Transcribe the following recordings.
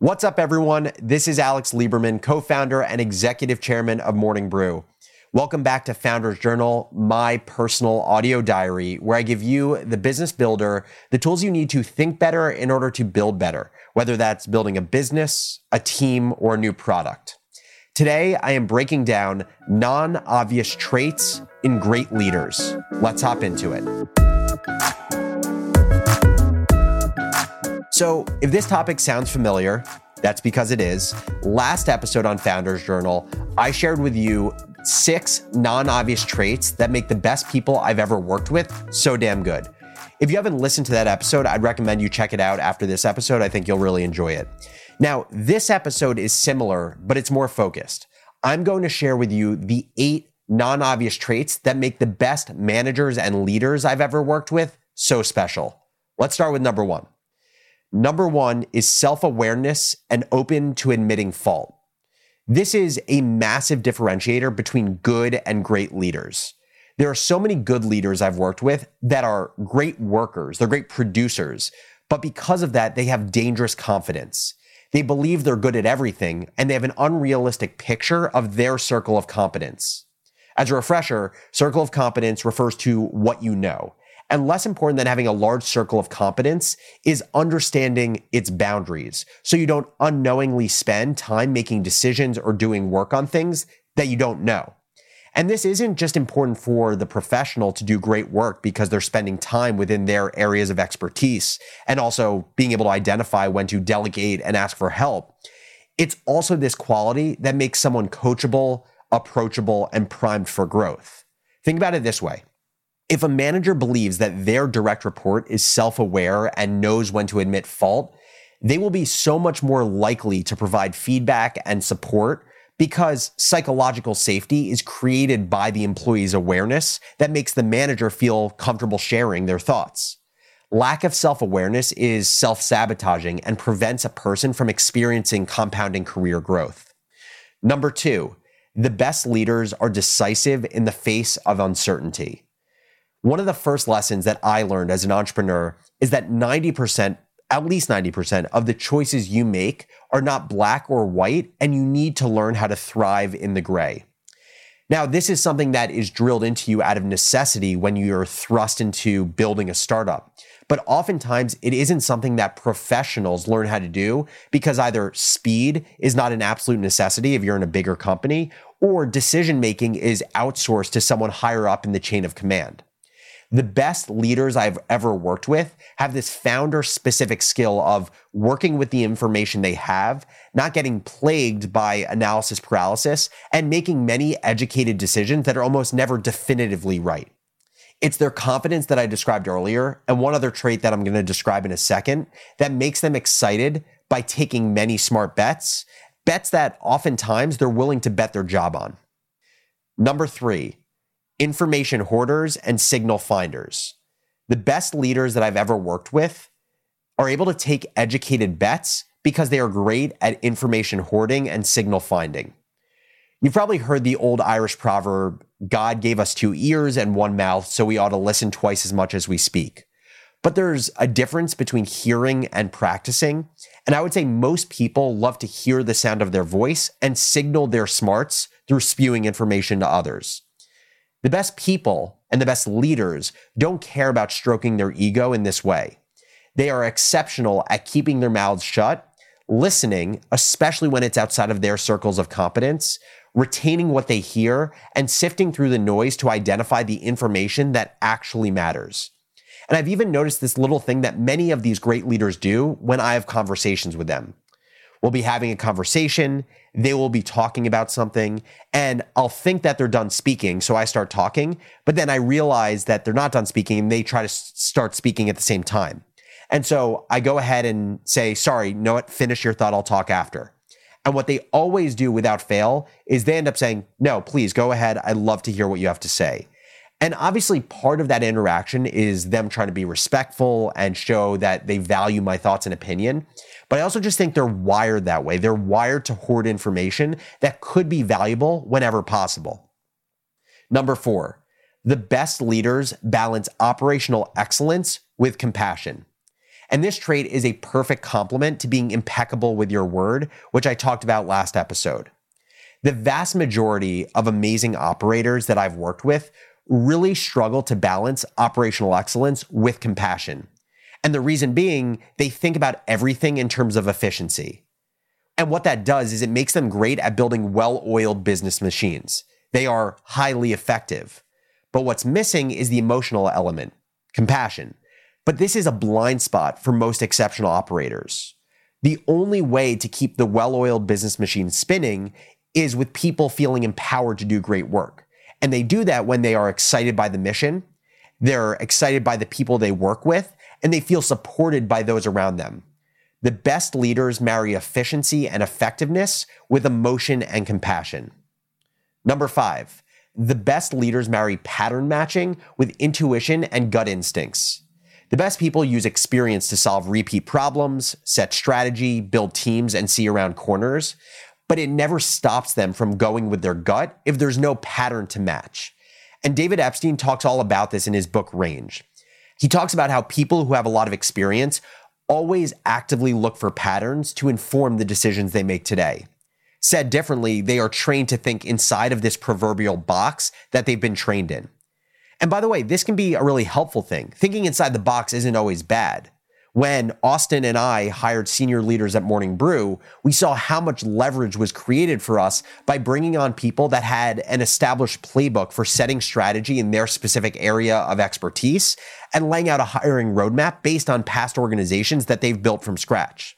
What's up, everyone? This is Alex Lieberman, co founder and executive chairman of Morning Brew. Welcome back to Founders Journal, my personal audio diary, where I give you, the business builder, the tools you need to think better in order to build better, whether that's building a business, a team, or a new product. Today, I am breaking down non obvious traits in great leaders. Let's hop into it. So, if this topic sounds familiar, that's because it is. Last episode on Founders Journal, I shared with you six non obvious traits that make the best people I've ever worked with so damn good. If you haven't listened to that episode, I'd recommend you check it out after this episode. I think you'll really enjoy it. Now, this episode is similar, but it's more focused. I'm going to share with you the eight non obvious traits that make the best managers and leaders I've ever worked with so special. Let's start with number one. Number one is self awareness and open to admitting fault. This is a massive differentiator between good and great leaders. There are so many good leaders I've worked with that are great workers, they're great producers, but because of that, they have dangerous confidence. They believe they're good at everything and they have an unrealistic picture of their circle of competence. As a refresher, circle of competence refers to what you know. And less important than having a large circle of competence is understanding its boundaries. So you don't unknowingly spend time making decisions or doing work on things that you don't know. And this isn't just important for the professional to do great work because they're spending time within their areas of expertise and also being able to identify when to delegate and ask for help. It's also this quality that makes someone coachable, approachable, and primed for growth. Think about it this way if a manager believes that their direct report is self aware and knows when to admit fault, they will be so much more likely to provide feedback and support because psychological safety is created by the employee's awareness that makes the manager feel comfortable sharing their thoughts. Lack of self awareness is self sabotaging and prevents a person from experiencing compounding career growth. Number two, the best leaders are decisive in the face of uncertainty. One of the first lessons that I learned as an entrepreneur is that 90%, at least 90% of the choices you make are not black or white, and you need to learn how to thrive in the gray. Now, this is something that is drilled into you out of necessity when you're thrust into building a startup. But oftentimes, it isn't something that professionals learn how to do because either speed is not an absolute necessity if you're in a bigger company, or decision making is outsourced to someone higher up in the chain of command. The best leaders I've ever worked with have this founder specific skill of working with the information they have, not getting plagued by analysis paralysis, and making many educated decisions that are almost never definitively right. It's their confidence that I described earlier, and one other trait that I'm going to describe in a second that makes them excited by taking many smart bets, bets that oftentimes they're willing to bet their job on. Number three, information hoarders and signal finders. The best leaders that I've ever worked with are able to take educated bets because they are great at information hoarding and signal finding. You've probably heard the old Irish proverb God gave us two ears and one mouth, so we ought to listen twice as much as we speak. But there's a difference between hearing and practicing. And I would say most people love to hear the sound of their voice and signal their smarts through spewing information to others. The best people and the best leaders don't care about stroking their ego in this way. They are exceptional at keeping their mouths shut, listening, especially when it's outside of their circles of competence, retaining what they hear, and sifting through the noise to identify the information that actually matters. And I've even noticed this little thing that many of these great leaders do when I have conversations with them. We'll be having a conversation. They will be talking about something, and I'll think that they're done speaking. So I start talking, but then I realize that they're not done speaking and they try to start speaking at the same time. And so I go ahead and say, sorry, know what? Finish your thought. I'll talk after. And what they always do without fail is they end up saying, no, please go ahead. I'd love to hear what you have to say. And obviously, part of that interaction is them trying to be respectful and show that they value my thoughts and opinion. But I also just think they're wired that way. They're wired to hoard information that could be valuable whenever possible. Number four, the best leaders balance operational excellence with compassion. And this trait is a perfect complement to being impeccable with your word, which I talked about last episode. The vast majority of amazing operators that I've worked with really struggle to balance operational excellence with compassion. And the reason being, they think about everything in terms of efficiency. And what that does is it makes them great at building well oiled business machines. They are highly effective. But what's missing is the emotional element, compassion. But this is a blind spot for most exceptional operators. The only way to keep the well oiled business machine spinning is with people feeling empowered to do great work. And they do that when they are excited by the mission, they're excited by the people they work with, and they feel supported by those around them. The best leaders marry efficiency and effectiveness with emotion and compassion. Number five, the best leaders marry pattern matching with intuition and gut instincts. The best people use experience to solve repeat problems, set strategy, build teams, and see around corners but it never stops them from going with their gut if there's no pattern to match. And David Epstein talks all about this in his book Range. He talks about how people who have a lot of experience always actively look for patterns to inform the decisions they make today. Said differently, they are trained to think inside of this proverbial box that they've been trained in. And by the way, this can be a really helpful thing. Thinking inside the box isn't always bad when Austin and I hired senior leaders at Morning Brew, we saw how much leverage was created for us by bringing on people that had an established playbook for setting strategy in their specific area of expertise and laying out a hiring roadmap based on past organizations that they've built from scratch.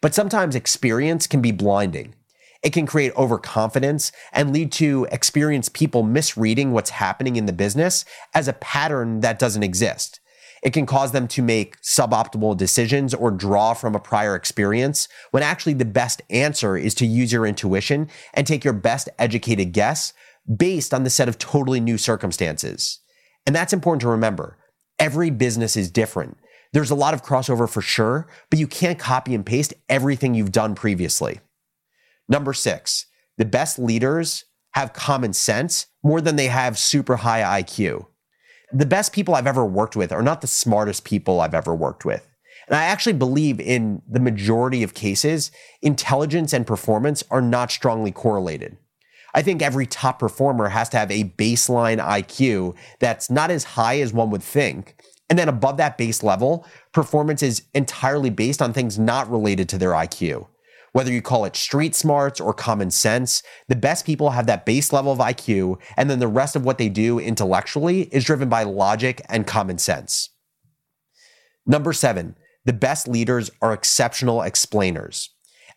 But sometimes experience can be blinding. It can create overconfidence and lead to experienced people misreading what's happening in the business as a pattern that doesn't exist. It can cause them to make suboptimal decisions or draw from a prior experience when actually the best answer is to use your intuition and take your best educated guess based on the set of totally new circumstances. And that's important to remember. Every business is different. There's a lot of crossover for sure, but you can't copy and paste everything you've done previously. Number six, the best leaders have common sense more than they have super high IQ the best people I've ever worked with are not the smartest people I've ever worked with. And I actually believe in the majority of cases, intelligence and performance are not strongly correlated. I think every top performer has to have a baseline IQ that's not as high as one would think. And then above that base level, performance is entirely based on things not related to their IQ. Whether you call it street smarts or common sense, the best people have that base level of IQ, and then the rest of what they do intellectually is driven by logic and common sense. Number seven, the best leaders are exceptional explainers.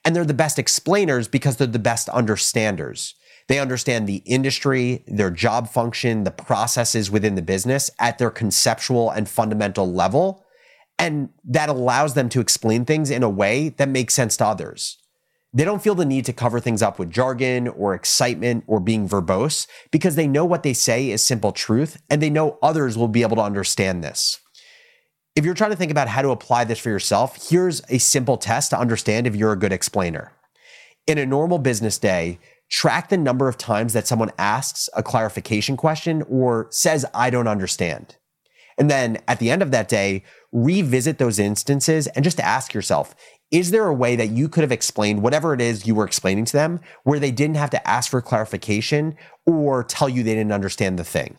And they're the best explainers because they're the best understanders. They understand the industry, their job function, the processes within the business at their conceptual and fundamental level. And that allows them to explain things in a way that makes sense to others. They don't feel the need to cover things up with jargon or excitement or being verbose because they know what they say is simple truth and they know others will be able to understand this. If you're trying to think about how to apply this for yourself, here's a simple test to understand if you're a good explainer. In a normal business day, track the number of times that someone asks a clarification question or says, I don't understand. And then at the end of that day, revisit those instances and just ask yourself, is there a way that you could have explained whatever it is you were explaining to them where they didn't have to ask for clarification or tell you they didn't understand the thing?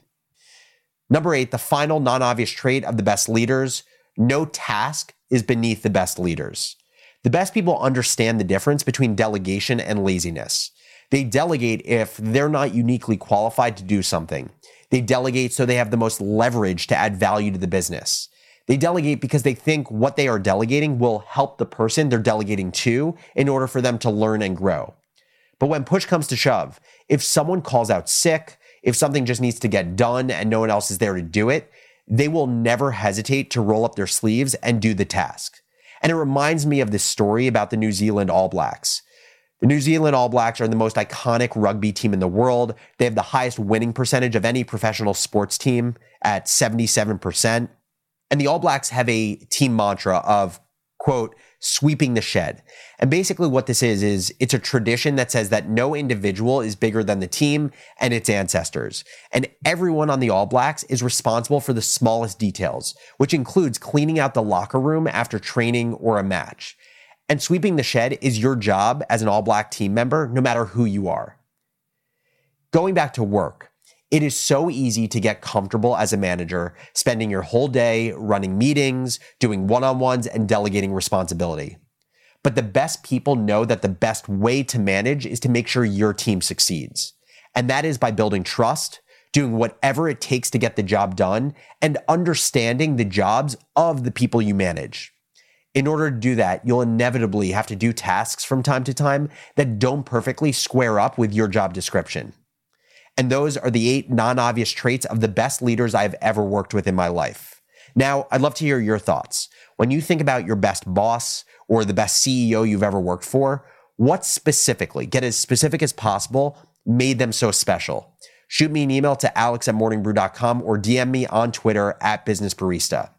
Number eight, the final non obvious trait of the best leaders no task is beneath the best leaders. The best people understand the difference between delegation and laziness. They delegate if they're not uniquely qualified to do something. They delegate so they have the most leverage to add value to the business. They delegate because they think what they are delegating will help the person they're delegating to in order for them to learn and grow. But when push comes to shove, if someone calls out sick, if something just needs to get done and no one else is there to do it, they will never hesitate to roll up their sleeves and do the task. And it reminds me of this story about the New Zealand All Blacks. The New Zealand All Blacks are the most iconic rugby team in the world. They have the highest winning percentage of any professional sports team at 77%. And the All Blacks have a team mantra of quote, sweeping the shed. And basically, what this is, is it's a tradition that says that no individual is bigger than the team and its ancestors. And everyone on the All Blacks is responsible for the smallest details, which includes cleaning out the locker room after training or a match. And sweeping the shed is your job as an All Black team member, no matter who you are. Going back to work, it is so easy to get comfortable as a manager, spending your whole day running meetings, doing one on ones, and delegating responsibility. But the best people know that the best way to manage is to make sure your team succeeds. And that is by building trust, doing whatever it takes to get the job done, and understanding the jobs of the people you manage. In order to do that, you'll inevitably have to do tasks from time to time that don't perfectly square up with your job description. And those are the eight non obvious traits of the best leaders I've ever worked with in my life. Now, I'd love to hear your thoughts. When you think about your best boss or the best CEO you've ever worked for, what specifically, get as specific as possible, made them so special? Shoot me an email to alex at morningbrew.com or DM me on Twitter at businessbarista.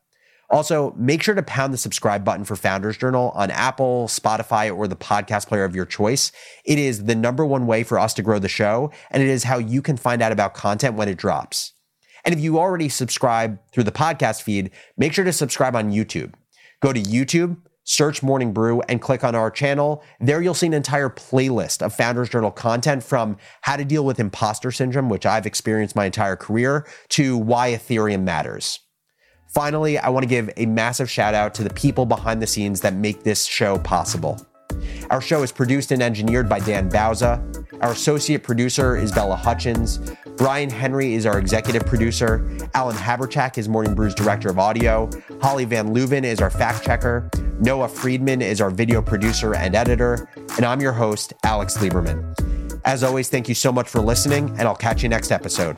Also, make sure to pound the subscribe button for Founders Journal on Apple, Spotify, or the podcast player of your choice. It is the number one way for us to grow the show, and it is how you can find out about content when it drops. And if you already subscribe through the podcast feed, make sure to subscribe on YouTube. Go to YouTube, search Morning Brew, and click on our channel. There you'll see an entire playlist of Founders Journal content from how to deal with imposter syndrome, which I've experienced my entire career, to why Ethereum matters. Finally, I want to give a massive shout out to the people behind the scenes that make this show possible. Our show is produced and engineered by Dan Bauza. Our associate producer is Bella Hutchins. Brian Henry is our executive producer. Alan Haberchak is Morning Brew's director of audio. Holly Van Leuven is our fact checker. Noah Friedman is our video producer and editor. And I'm your host, Alex Lieberman. As always, thank you so much for listening, and I'll catch you next episode.